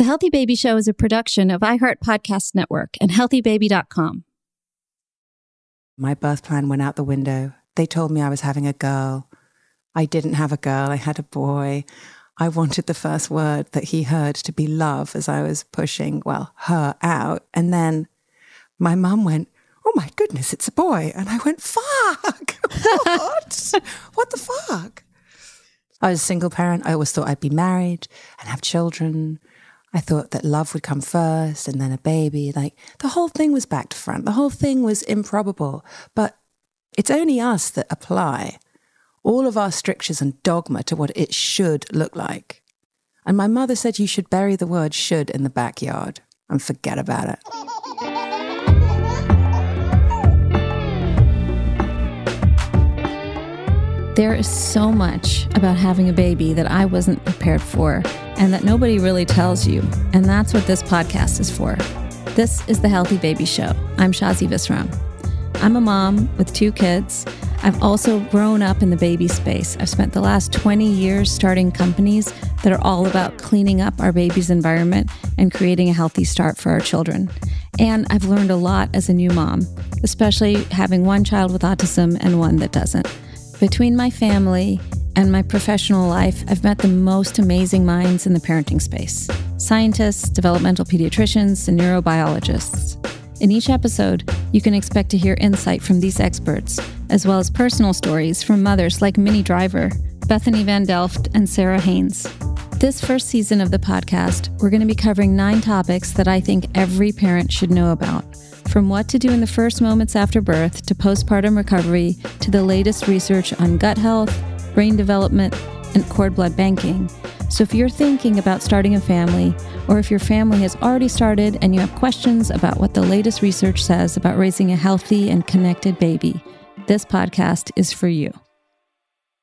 The Healthy Baby Show is a production of iHeart Podcast Network and healthybaby.com. My birth plan went out the window. They told me I was having a girl. I didn't have a girl, I had a boy. I wanted the first word that he heard to be love as I was pushing, well, her out. And then my mum went, Oh my goodness, it's a boy. And I went, Fuck! What? what the fuck? I was a single parent. I always thought I'd be married and have children. I thought that love would come first and then a baby. Like the whole thing was back to front. The whole thing was improbable. But it's only us that apply all of our strictures and dogma to what it should look like. And my mother said you should bury the word should in the backyard and forget about it. There is so much about having a baby that I wasn't prepared for and that nobody really tells you. And that's what this podcast is for. This is the Healthy Baby Show. I'm Shazi Visram. I'm a mom with two kids. I've also grown up in the baby space. I've spent the last 20 years starting companies that are all about cleaning up our baby's environment and creating a healthy start for our children. And I've learned a lot as a new mom, especially having one child with autism and one that doesn't. Between my family and my professional life, I've met the most amazing minds in the parenting space scientists, developmental pediatricians, and neurobiologists. In each episode, you can expect to hear insight from these experts, as well as personal stories from mothers like Minnie Driver, Bethany Van Delft, and Sarah Haynes. This first season of the podcast, we're going to be covering nine topics that I think every parent should know about from what to do in the first moments after birth to postpartum recovery to the latest research on gut health, brain development, and cord blood banking. So, if you're thinking about starting a family, or if your family has already started and you have questions about what the latest research says about raising a healthy and connected baby, this podcast is for you.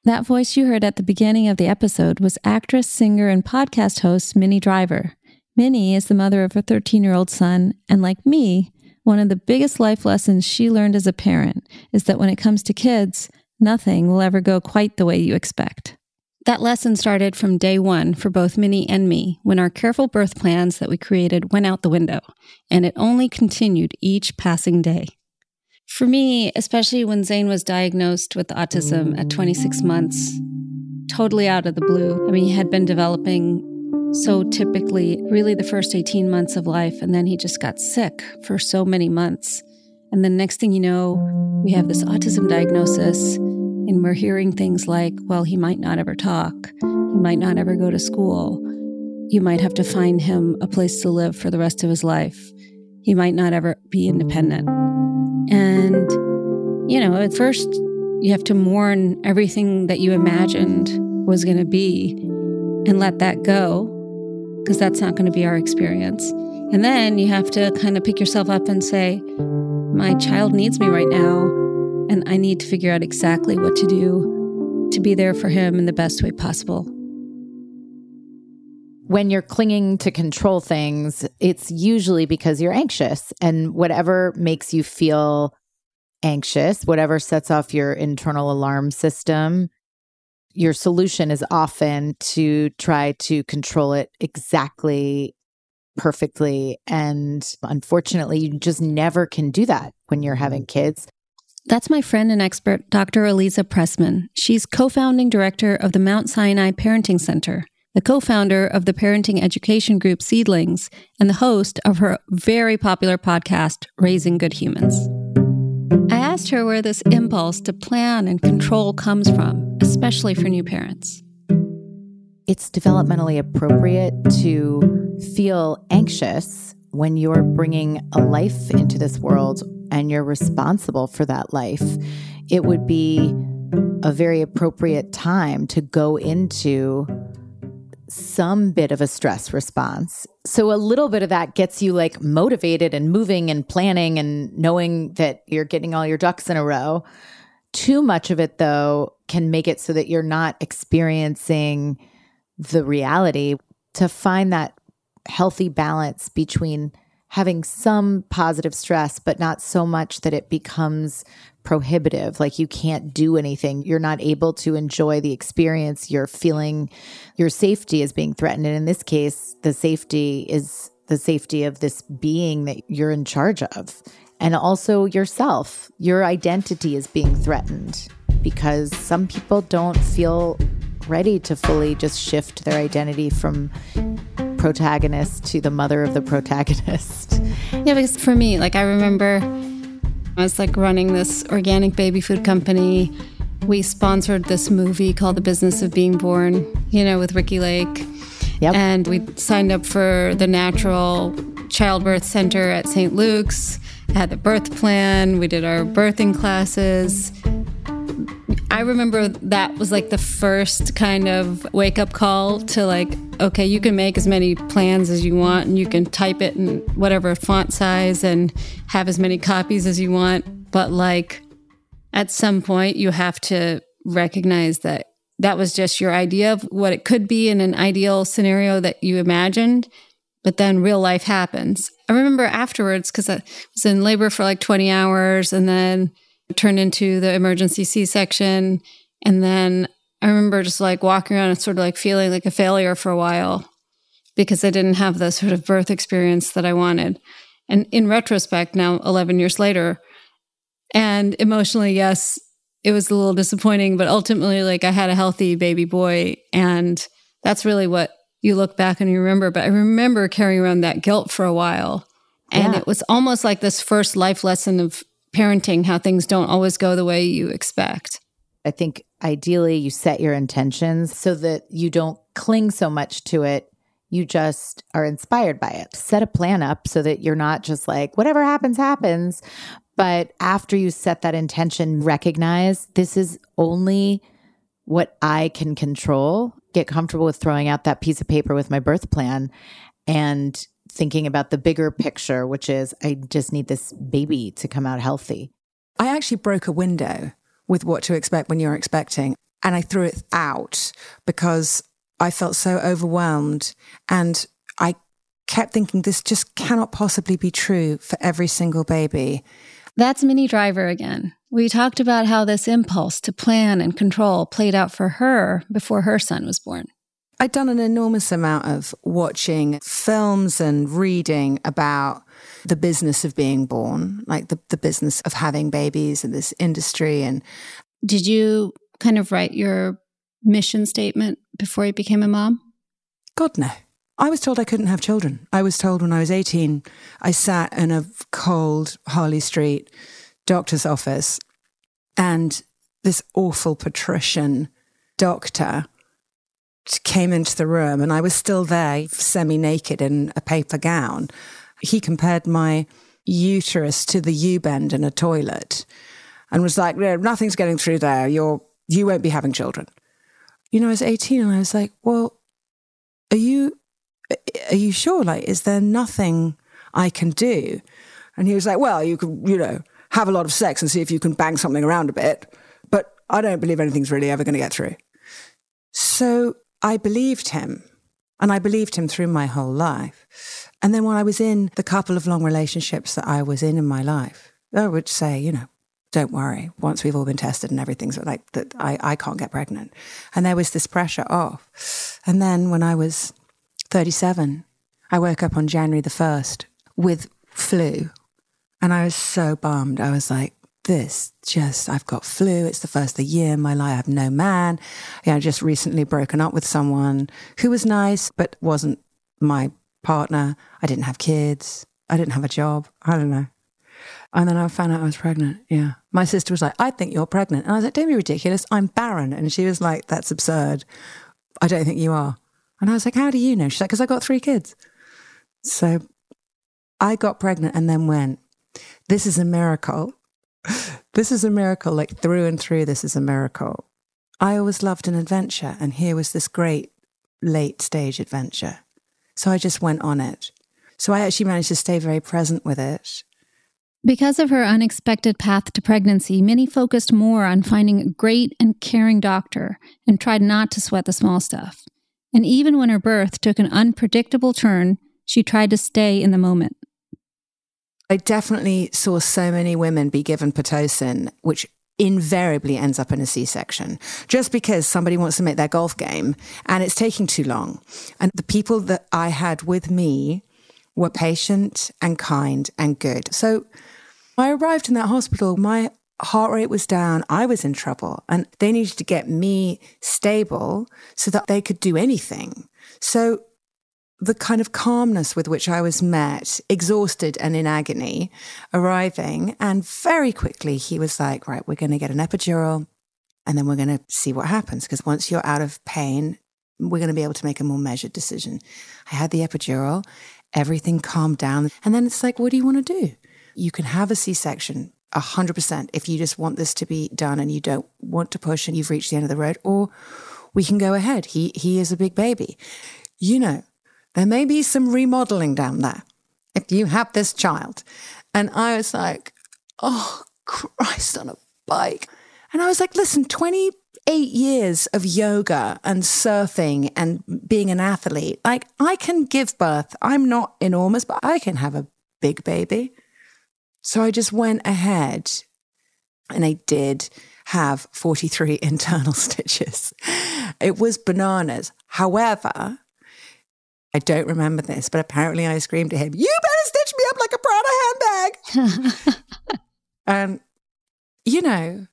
That voice you heard at the beginning of the episode was actress, singer, and podcast host Minnie Driver. Minnie is the mother of a 13 year old son, and like me, one of the biggest life lessons she learned as a parent is that when it comes to kids, nothing will ever go quite the way you expect. That lesson started from day one for both Minnie and me when our careful birth plans that we created went out the window, and it only continued each passing day. For me, especially when Zane was diagnosed with autism at 26 months, totally out of the blue. I mean, he had been developing so typically, really the first 18 months of life, and then he just got sick for so many months. And then next thing you know, we have this autism diagnosis, and we're hearing things like, well, he might not ever talk, he might not ever go to school, you might have to find him a place to live for the rest of his life. He might not ever be independent. And, you know, at first, you have to mourn everything that you imagined was going to be and let that go because that's not going to be our experience. And then you have to kind of pick yourself up and say, my child needs me right now, and I need to figure out exactly what to do to be there for him in the best way possible. When you're clinging to control things, it's usually because you're anxious, and whatever makes you feel anxious, whatever sets off your internal alarm system, your solution is often to try to control it exactly perfectly. And unfortunately, you just never can do that when you're having mm-hmm. kids. That's my friend and expert, Dr. Aliza Pressman. She's co founding director of the Mount Sinai Parenting Center, the co founder of the parenting education group Seedlings, and the host of her very popular podcast, Raising Good Humans. I asked her where this impulse to plan and control comes from, especially for new parents. It's developmentally appropriate to feel anxious when you're bringing a life into this world and you're responsible for that life. It would be a very appropriate time to go into some bit of a stress response. So a little bit of that gets you like motivated and moving and planning and knowing that you're getting all your ducks in a row. Too much of it though can make it so that you're not experiencing the reality to find that healthy balance between having some positive stress, but not so much that it becomes prohibitive. Like you can't do anything. You're not able to enjoy the experience. You're feeling your safety is being threatened. And in this case, the safety is the safety of this being that you're in charge of. And also yourself. Your identity is being threatened because some people don't feel ready to fully just shift their identity from protagonist to the mother of the protagonist. Yeah, because for me, like I remember I was like running this organic baby food company. We sponsored this movie called The Business of Being Born, you know, with Ricki Lake. Yep. And we signed up for the natural childbirth center at St. Luke's, had the birth plan, we did our birthing classes. I remember that was like the first kind of wake up call to like, okay, you can make as many plans as you want and you can type it in whatever font size and have as many copies as you want. But like at some point, you have to recognize that that was just your idea of what it could be in an ideal scenario that you imagined. But then real life happens. I remember afterwards, because I was in labor for like 20 hours and then turned into the emergency C section. And then I remember just like walking around and sort of like feeling like a failure for a while because I didn't have the sort of birth experience that I wanted. And in retrospect, now 11 years later, and emotionally, yes, it was a little disappointing, but ultimately, like I had a healthy baby boy. And that's really what you look back and you remember. But I remember carrying around that guilt for a while. And yeah. it was almost like this first life lesson of parenting, how things don't always go the way you expect. I think ideally you set your intentions so that you don't cling so much to it. You just are inspired by it. Set a plan up so that you're not just like, whatever happens, happens. But after you set that intention, recognize this is only what I can control. Get comfortable with throwing out that piece of paper with my birth plan and thinking about the bigger picture, which is I just need this baby to come out healthy. I actually broke a window with what to expect when you're expecting, and I threw it out because I felt so overwhelmed. And I kept thinking, this just cannot possibly be true for every single baby. That's Minnie Driver again. We talked about how this impulse to plan and control played out for her before her son was born. I'd done an enormous amount of watching films and reading about the business of being born, like the, the business of having babies and this industry. And did you kind of write your mission statement before you became a mom? God, no. I was told I couldn't have children. I was told when I was 18, I sat in a cold Harley Street doctor's office and this awful patrician doctor came into the room and I was still there, semi naked in a paper gown. He compared my uterus to the U bend in a toilet and was like, nothing's getting through there. You're, you won't be having children. You know, I was 18 and I was like, well, are you, are you sure? Like, is there nothing I can do? And he was like, well, you could, you know, have a lot of sex and see if you can bang something around a bit. But I don't believe anything's really ever going to get through. So I believed him and I believed him through my whole life. And then when I was in the couple of long relationships that I was in in my life, I would say, you know, don't worry. Once we've all been tested and everything's like that, I, I can't get pregnant. And there was this pressure off. And then when I was 37, I woke up on January the 1st with flu. And I was so bummed. I was like, this just, I've got flu. It's the first of the year in my life. I have no man. You know, just recently broken up with someone who was nice, but wasn't my partner. I didn't have kids. I didn't have a job. I don't know. And then I found out I was pregnant. Yeah. My sister was like, I think you're pregnant. And I was like, don't be ridiculous. I'm barren. And she was like, that's absurd. I don't think you are. And I was like, how do you know? She's like, because I got three kids. So I got pregnant and then went, this is a miracle. This is a miracle. Like through and through, this is a miracle. I always loved an adventure. And here was this great late stage adventure. So I just went on it. So I actually managed to stay very present with it. Because of her unexpected path to pregnancy, Minnie focused more on finding a great and caring doctor and tried not to sweat the small stuff. And even when her birth took an unpredictable turn, she tried to stay in the moment. I definitely saw so many women be given Pitocin, which invariably ends up in a C section just because somebody wants to make their golf game and it's taking too long. And the people that I had with me were patient and kind and good. So I arrived in that hospital, my heart rate was down. I was in trouble and they needed to get me stable so that they could do anything. So the kind of calmness with which I was met, exhausted and in agony, arriving. And very quickly, he was like, Right, we're going to get an epidural and then we're going to see what happens. Because once you're out of pain, we're going to be able to make a more measured decision. I had the epidural, everything calmed down. And then it's like, What do you want to do? You can have a C section. 100% if you just want this to be done and you don't want to push and you've reached the end of the road or we can go ahead he he is a big baby you know there may be some remodeling down there if you have this child. And I was like, oh, Christ on a bike. And I was like, listen, 28 years of yoga and surfing and being an athlete, like I can give birth. I'm not enormous, but I can have a big baby. So I just went ahead and I did have 43 internal stitches. It was bananas. However, I don't remember this, but apparently I screamed at him, You better stitch me up like a Prada handbag. and, you know,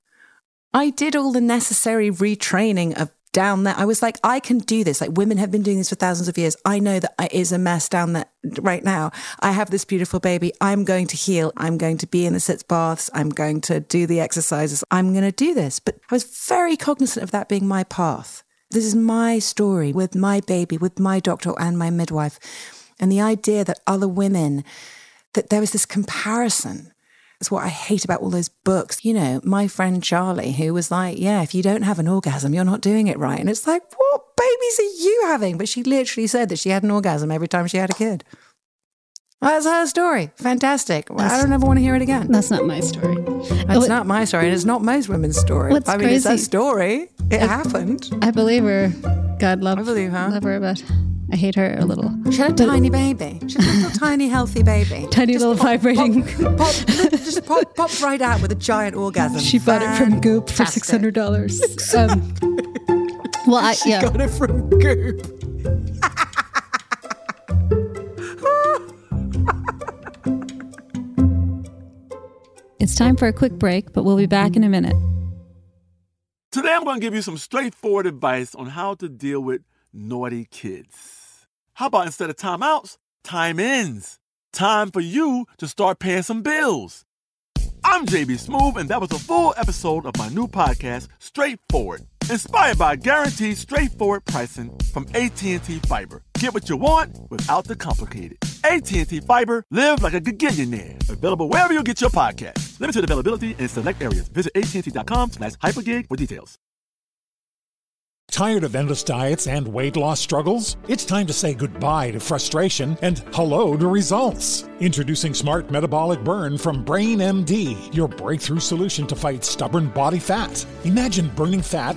I did all the necessary retraining of down there. I was like, I can do this. Like women have been doing this for thousands of years. I know that it is a mess down there right now. I have this beautiful baby. I'm going to heal. I'm going to be in the sitz baths. I'm going to do the exercises. I'm going to do this. But I was very cognizant of that being my path. This is my story with my baby, with my doctor and my midwife. And the idea that other women, that there was this comparison. That's what I hate about all those books. You know, my friend Charlie, who was like, Yeah, if you don't have an orgasm, you're not doing it right. And it's like, What babies are you having? But she literally said that she had an orgasm every time she had a kid. That's her story. Fantastic. Well, I don't ever want to hear it again. That's not my story. That's not my story, and it's not most women's story. What's I mean, crazy- it's a story. It happened. I believe her. God love, I believe her. I love her, but I hate her a little. She had a tiny baby. She had a little tiny, healthy baby. Tiny little vibrating. Pop, pop, just pop, popped right out with a giant orgasm. She bought it from Goop for six hundred dollars. Um, well, I, yeah, Got it from Goop. It's time for a quick break, but we'll be back in a minute. Today, I'm going to give you some straightforward advice on how to deal with naughty kids. How about instead of timeouts, time ins? Time for you to start paying some bills. I'm JB Smoove, and that was a full episode of my new podcast, Straightforward. Inspired by guaranteed straightforward pricing from AT&T Fiber. Get what you want without the complicated. AT&T Fiber, live like a gigillionaire. Available wherever you get your podcast. Limited availability in select areas. Visit AT&T.com slash hypergig for details. Tired of endless diets and weight loss struggles? It's time to say goodbye to frustration and hello to results. Introducing Smart Metabolic Burn from Brain MD, your breakthrough solution to fight stubborn body fat. Imagine burning fat,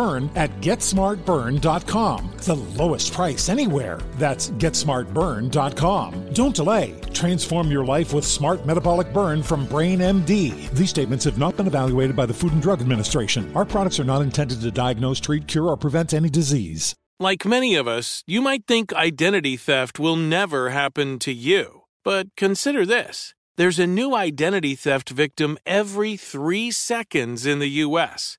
Burn at GetSmartBurn.com. The lowest price anywhere. That's GetSmartBurn.com. Don't delay. Transform your life with Smart Metabolic Burn from Brain MD. These statements have not been evaluated by the Food and Drug Administration. Our products are not intended to diagnose, treat, cure, or prevent any disease. Like many of us, you might think identity theft will never happen to you. But consider this there's a new identity theft victim every three seconds in the U.S.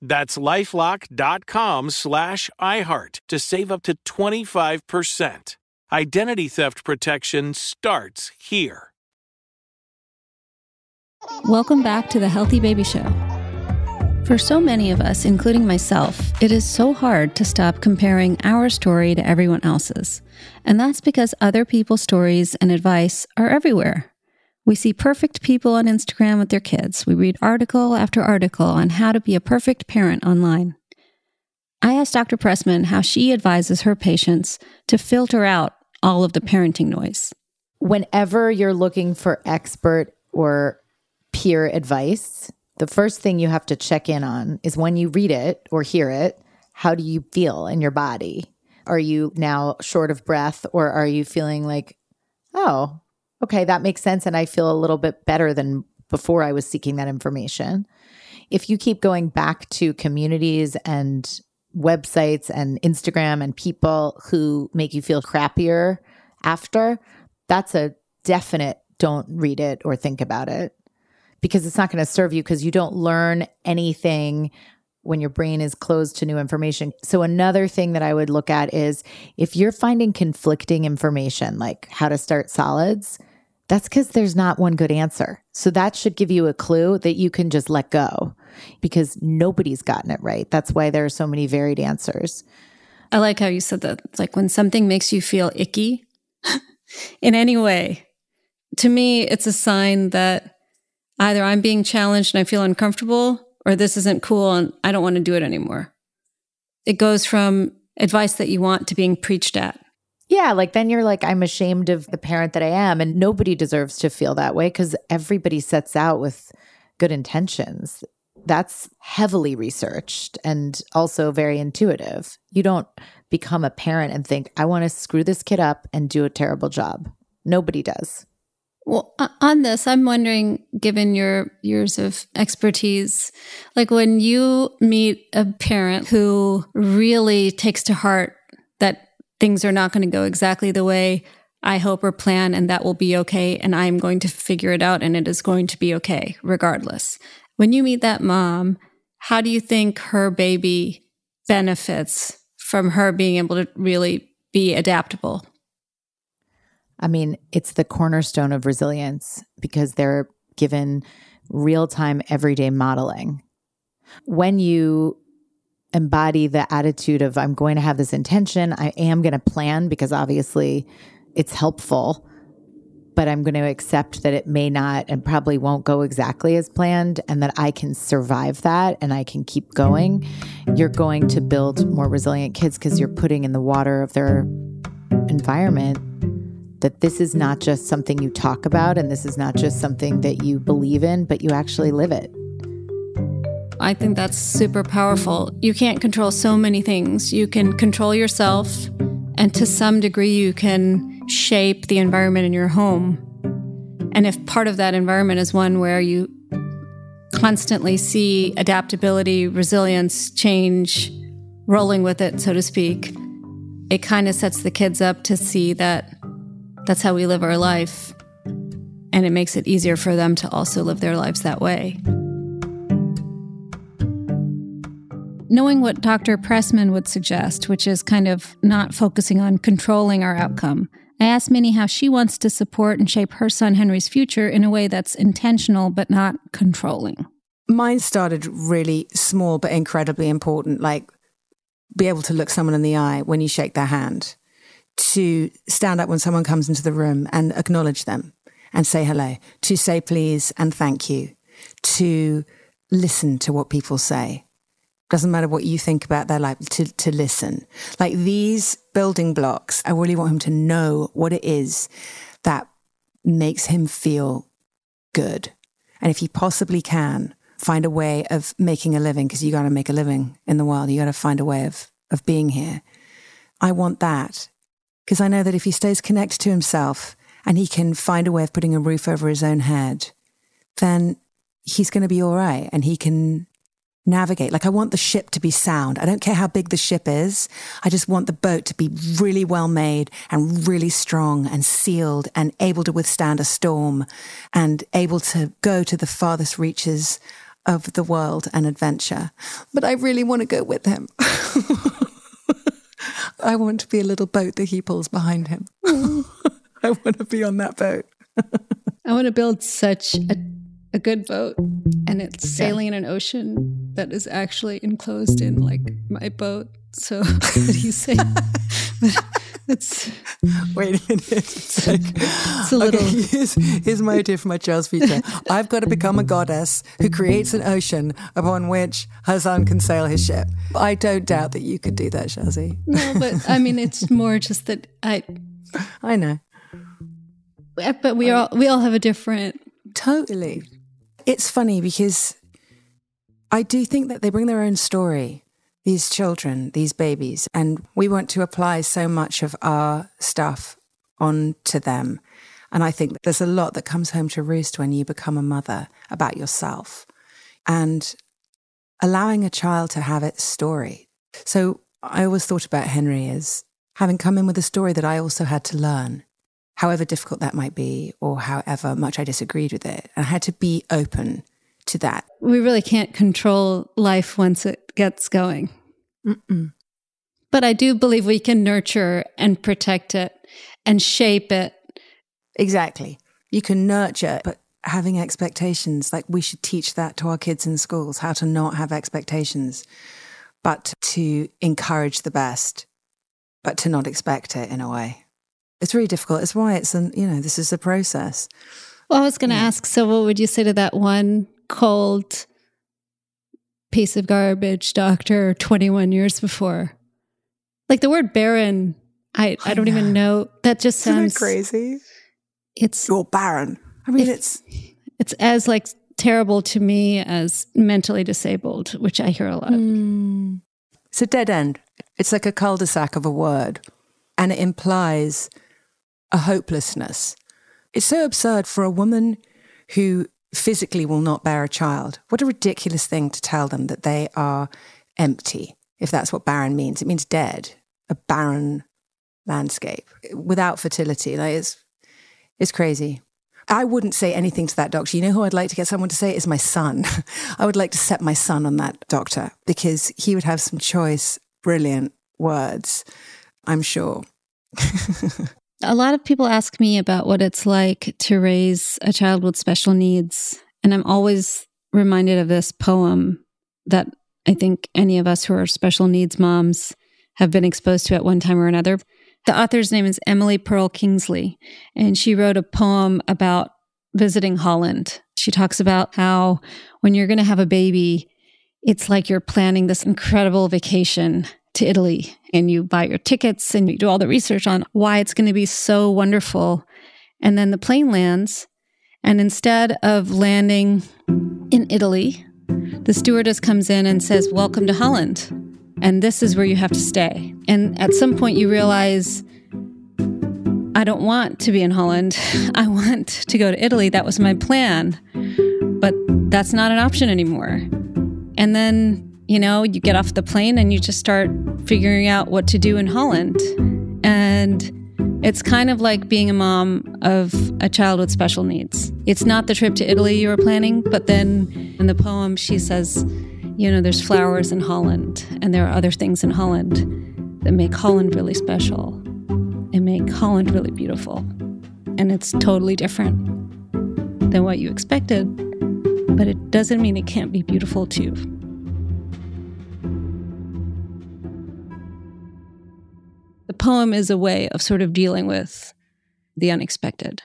That's lifelock.com slash iHeart to save up to 25%. Identity theft protection starts here. Welcome back to the Healthy Baby Show. For so many of us, including myself, it is so hard to stop comparing our story to everyone else's. And that's because other people's stories and advice are everywhere. We see perfect people on Instagram with their kids. We read article after article on how to be a perfect parent online. I asked Dr. Pressman how she advises her patients to filter out all of the parenting noise. Whenever you're looking for expert or peer advice, the first thing you have to check in on is when you read it or hear it, how do you feel in your body? Are you now short of breath or are you feeling like, oh, okay, that makes sense. And I feel a little bit better than before I was seeking that information. If you keep going back to communities and websites and Instagram and people who make you feel crappier after, that's a definite don't read it or think about it because it's not going to serve you because you don't learn anything when your brain is closed to new information. So, another thing that I would look at is if you're finding conflicting information, like how to start solids, that's because there's not one good answer. So, that should give you a clue that you can just let go because nobody's gotten it right. That's why there are so many varied answers. I like how you said that. It's like when something makes you feel icky in any way, to me, it's a sign that either I'm being challenged and I feel uncomfortable, or this isn't cool and I don't want to do it anymore. It goes from advice that you want to being preached at. Yeah, like then you're like, I'm ashamed of the parent that I am. And nobody deserves to feel that way because everybody sets out with good intentions. That's heavily researched and also very intuitive. You don't become a parent and think, I want to screw this kid up and do a terrible job. Nobody does. Well, on this, I'm wondering, given your years of expertise, like when you meet a parent who really takes to heart that things are not going to go exactly the way I hope or plan, and that will be okay, and I'm going to figure it out, and it is going to be okay, regardless. When you meet that mom, how do you think her baby benefits from her being able to really be adaptable? I mean, it's the cornerstone of resilience because they're given real time, everyday modeling. When you embody the attitude of, I'm going to have this intention, I am going to plan because obviously it's helpful, but I'm going to accept that it may not and probably won't go exactly as planned and that I can survive that and I can keep going. You're going to build more resilient kids because you're putting in the water of their environment that this is not just something you talk about and this is not just something that you believe in, but you actually live it. I think that's super powerful. You can't control so many things. You can control yourself, and to some degree, you can shape the environment in your home. And if part of that environment is one where you constantly see adaptability, resilience, change, rolling with it, so to speak, it kind of sets the kids up to see that that's how we live our life. And it makes it easier for them to also live their lives that way. Knowing what Dr. Pressman would suggest, which is kind of not focusing on controlling our outcome, I asked Minnie how she wants to support and shape her son Henry's future in a way that's intentional but not controlling. Mine started really small but incredibly important, like be able to look someone in the eye when you shake their hand, to stand up when someone comes into the room and acknowledge them and say hello, to say please and thank you, to listen to what people say. Doesn't matter what you think about their life, to, to listen. Like these building blocks, I really want him to know what it is that makes him feel good. And if he possibly can, find a way of making a living, because you got to make a living in the world. You got to find a way of, of being here. I want that because I know that if he stays connected to himself and he can find a way of putting a roof over his own head, then he's going to be all right and he can navigate. Like I want the ship to be sound. I don't care how big the ship is. I just want the boat to be really well made and really strong and sealed and able to withstand a storm and able to go to the farthest reaches of the world and adventure. But I really want to go with him. I want to be a little boat that he pulls behind him. I want to be on that boat. I want to build such a a good boat and it's sailing yeah. in an ocean that is actually enclosed in like my boat. So what do you say? it's wait a minute. It's, like, it's a little. Okay, here's, here's my idea for my child's future. I've got to become a goddess who creates an ocean upon which her son can sail his ship. I don't doubt that you could do that, Shazi. No, but I mean, it's more just that I. I know. But we all we all have a different. Totally. It's funny because I do think that they bring their own story, these children, these babies, and we want to apply so much of our stuff onto them. And I think there's a lot that comes home to roost when you become a mother about yourself and allowing a child to have its story. So I always thought about Henry as having come in with a story that I also had to learn however difficult that might be or however much I disagreed with it. And I had to be open to that. We really can't control life once it gets going. Mm-mm. But I do believe we can nurture and protect it and shape it. Exactly. You can nurture, but having expectations, like we should teach that to our kids in schools, how to not have expectations, but to encourage the best, but to not expect it in a way. It's really difficult. It's why it's an you know this is a process. Well, I was going to yeah. ask. So, what would you say to that one cold piece of garbage doctor 21 years before? Like the word barren, I I don't even know. That just sounds crazy. It's you're barren. I mean, it's it's as like terrible to me as mentally disabled, which I hear a lot. Mm. It's a dead end. It's like a cul-de-sac of a word, and it implies a hopelessness. It's so absurd for a woman who physically will not bear a child. What a ridiculous thing to tell them that they are empty, if that's what barren means. It means dead, a barren landscape without fertility. Like it's, it's crazy. I wouldn't say anything to that doctor. You know who I'd like to get someone to say is my son. I would like to set my son on that doctor because he would have some choice, brilliant words, I'm sure. A lot of people ask me about what it's like to raise a child with special needs. And I'm always reminded of this poem that I think any of us who are special needs moms have been exposed to at one time or another. The author's name is Emily Perl Kingsley, and she wrote a poem about visiting Holland. She talks about how when you're going to have a baby, it's like you're planning this incredible vacation to Italy and you buy your tickets and you do all the research on why it's going to be so wonderful. And then the plane lands. And instead of landing in Italy, the stewardess comes in and says, Welcome to Holland. And this is where you have to stay. And at some point, you realize, I don't want to be in Holland. I want to go to Italy. That was my plan. But that's not an option anymore. And then you know, you get off the plane and you just start figuring out what to do in Holland. And it's kind of like being a mom of a child with special needs. It's not the trip to Italy you were planning, but then in the poem, she says, you know, there's flowers in Holland, and there are other things in Holland that make Holland really special and make Holland really beautiful. And it's totally different than what you expected, but it doesn't mean it can't be beautiful too. The poem is a way of sort of dealing with the unexpected.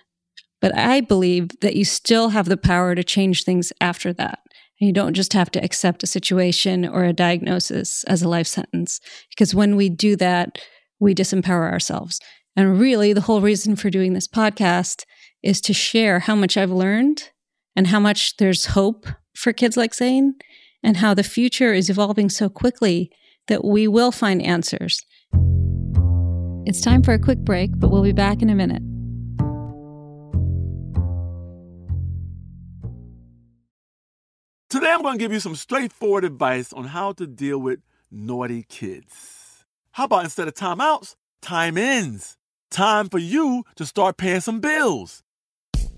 But I believe that you still have the power to change things after that. And you don't just have to accept a situation or a diagnosis as a life sentence. Because when we do that, we disempower ourselves. And really, the whole reason for doing this podcast is to share how much I've learned and how much there's hope for kids like Zane and how the future is evolving so quickly that we will find answers. It's time for a quick break, but we'll be back in a minute. Today, I'm going to give you some straightforward advice on how to deal with naughty kids. How about instead of timeouts, time ins? Time for you to start paying some bills.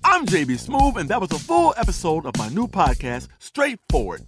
I'm JB Smoove, and that was a full episode of my new podcast, Straightforward,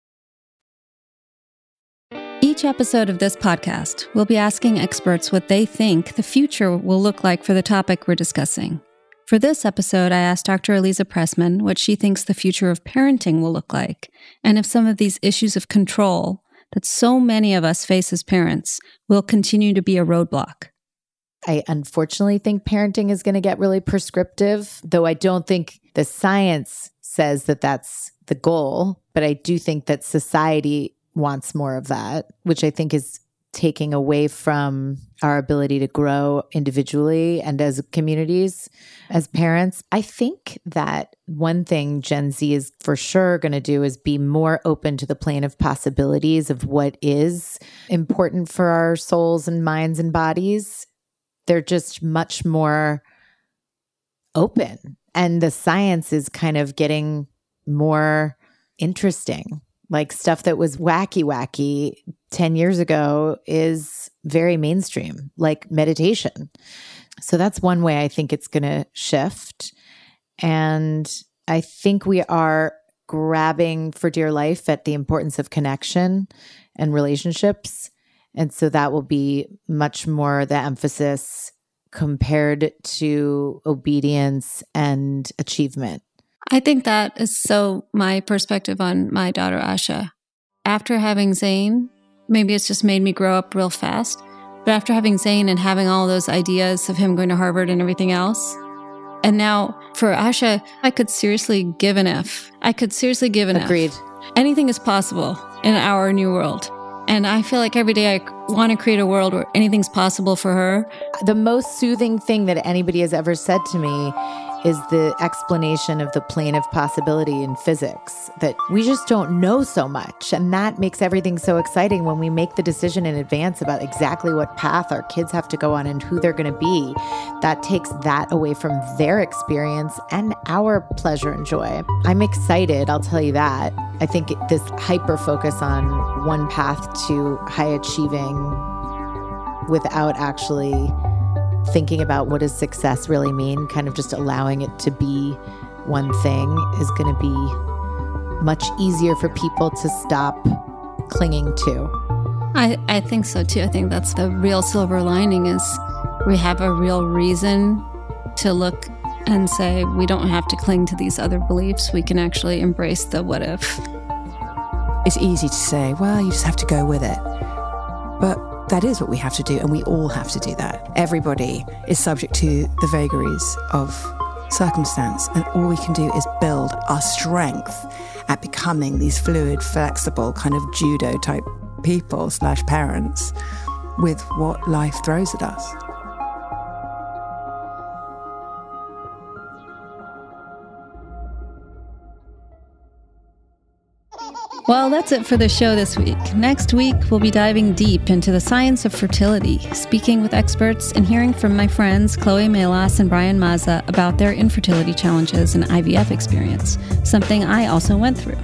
Each episode of this podcast, we'll be asking experts what they think the future will look like for the topic we're discussing. For this episode, I asked Dr. Aliza Pressman what she thinks the future of parenting will look like, and if some of these issues of control that so many of us face as parents will continue to be a roadblock. I unfortunately think parenting is going to get really prescriptive, though I don't think the science says that that's the goal. But I do think that society wants more of that, which I think is taking away from our ability to grow individually and as communities, as parents. I think that one thing Gen Z is for sure going to do is be more open to the plane of possibilities of what is important for our souls and minds and bodies they're just much more open. And the science is kind of getting more interesting. Like stuff that was wacky, wacky 10 years ago is very mainstream, like meditation. So that's one way I think it's going to shift. And I think we are grabbing for dear life at the importance of connection and relationships. And so that will be much more the emphasis compared to obedience and achievement. I think that is so my perspective on my daughter Asha. After having Zane, maybe it's just made me grow up real fast. But after having Zane and having all those ideas of him going to Harvard and everything else, and now for Asha, I could seriously give an F. I could seriously give an Agreed. F. Anything is possible in our new world. And I feel like every day I want to create a world where anything's possible for her. The most soothing thing that anybody has ever said to me is the explanation of the plane of possibility in physics that we just don't know so much. And that makes everything so exciting when we make the decision in advance about exactly what path our kids have to go on and who they're going to be. That takes that away from their experience and our pleasure and joy. I'm excited, I'll tell you that. I think this hyper focus on one path to high achieving without actually thinking about what does success really mean, kind of just allowing it to be one thing is going to be much easier for people to stop clinging to. I, I think so too. I think that's the real silver lining is we have a real reason to look and say we don't have to cling to these other beliefs. We can actually embrace the what if. It's easy to say, well, you just have to go with it. But that is what we have to do, and we all have to do that. Everybody is subject to the vagaries of circumstance, and all we can do is build our strength at becoming these fluid, flexible, kind of judo type people slash parents with what life throws at us. Well, that's it for the show this week. Next week, we'll be diving deep into the science of fertility, speaking with experts and hearing from my friends Chloe Melas and Brian Mazza about their infertility challenges and IVF experience, something I also went through.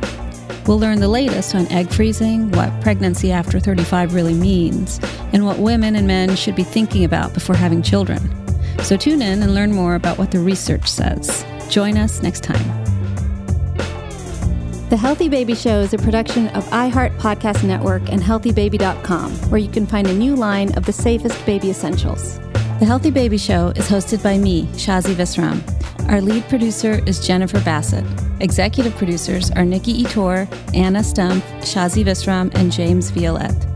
We'll learn the latest on egg freezing, what pregnancy after 35 really means, and what women and men should be thinking about before having children. So tune in and learn more about what the research says. Join us next time. The Healthy Baby Show is a production of iHeart Podcast Network and HealthyBaby.com, where you can find a new line of the safest baby essentials. The Healthy Baby Show is hosted by me, Shazi Visram. Our lead producer is Jennifer Bassett. Executive producers are Nikki Etor, Anna Stumpf, Shazi Visram, and James Violette.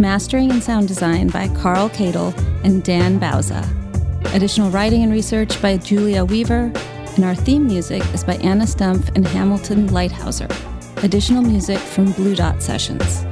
Mastering and sound design by Carl Cadle and Dan Bauza. Additional writing and research by Julia Weaver and our theme music is by Anna Stumpf and Hamilton Leithauser. Additional music from Blue Dot Sessions.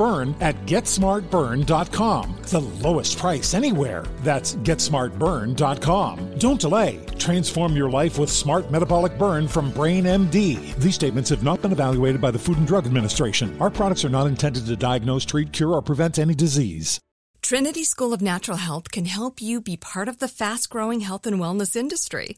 Burn at GetSmartBurn.com. The lowest price anywhere. That's GetSmartBurn.com. Don't delay. Transform your life with Smart Metabolic Burn from Brain MD. These statements have not been evaluated by the Food and Drug Administration. Our products are not intended to diagnose, treat, cure, or prevent any disease. Trinity School of Natural Health can help you be part of the fast growing health and wellness industry.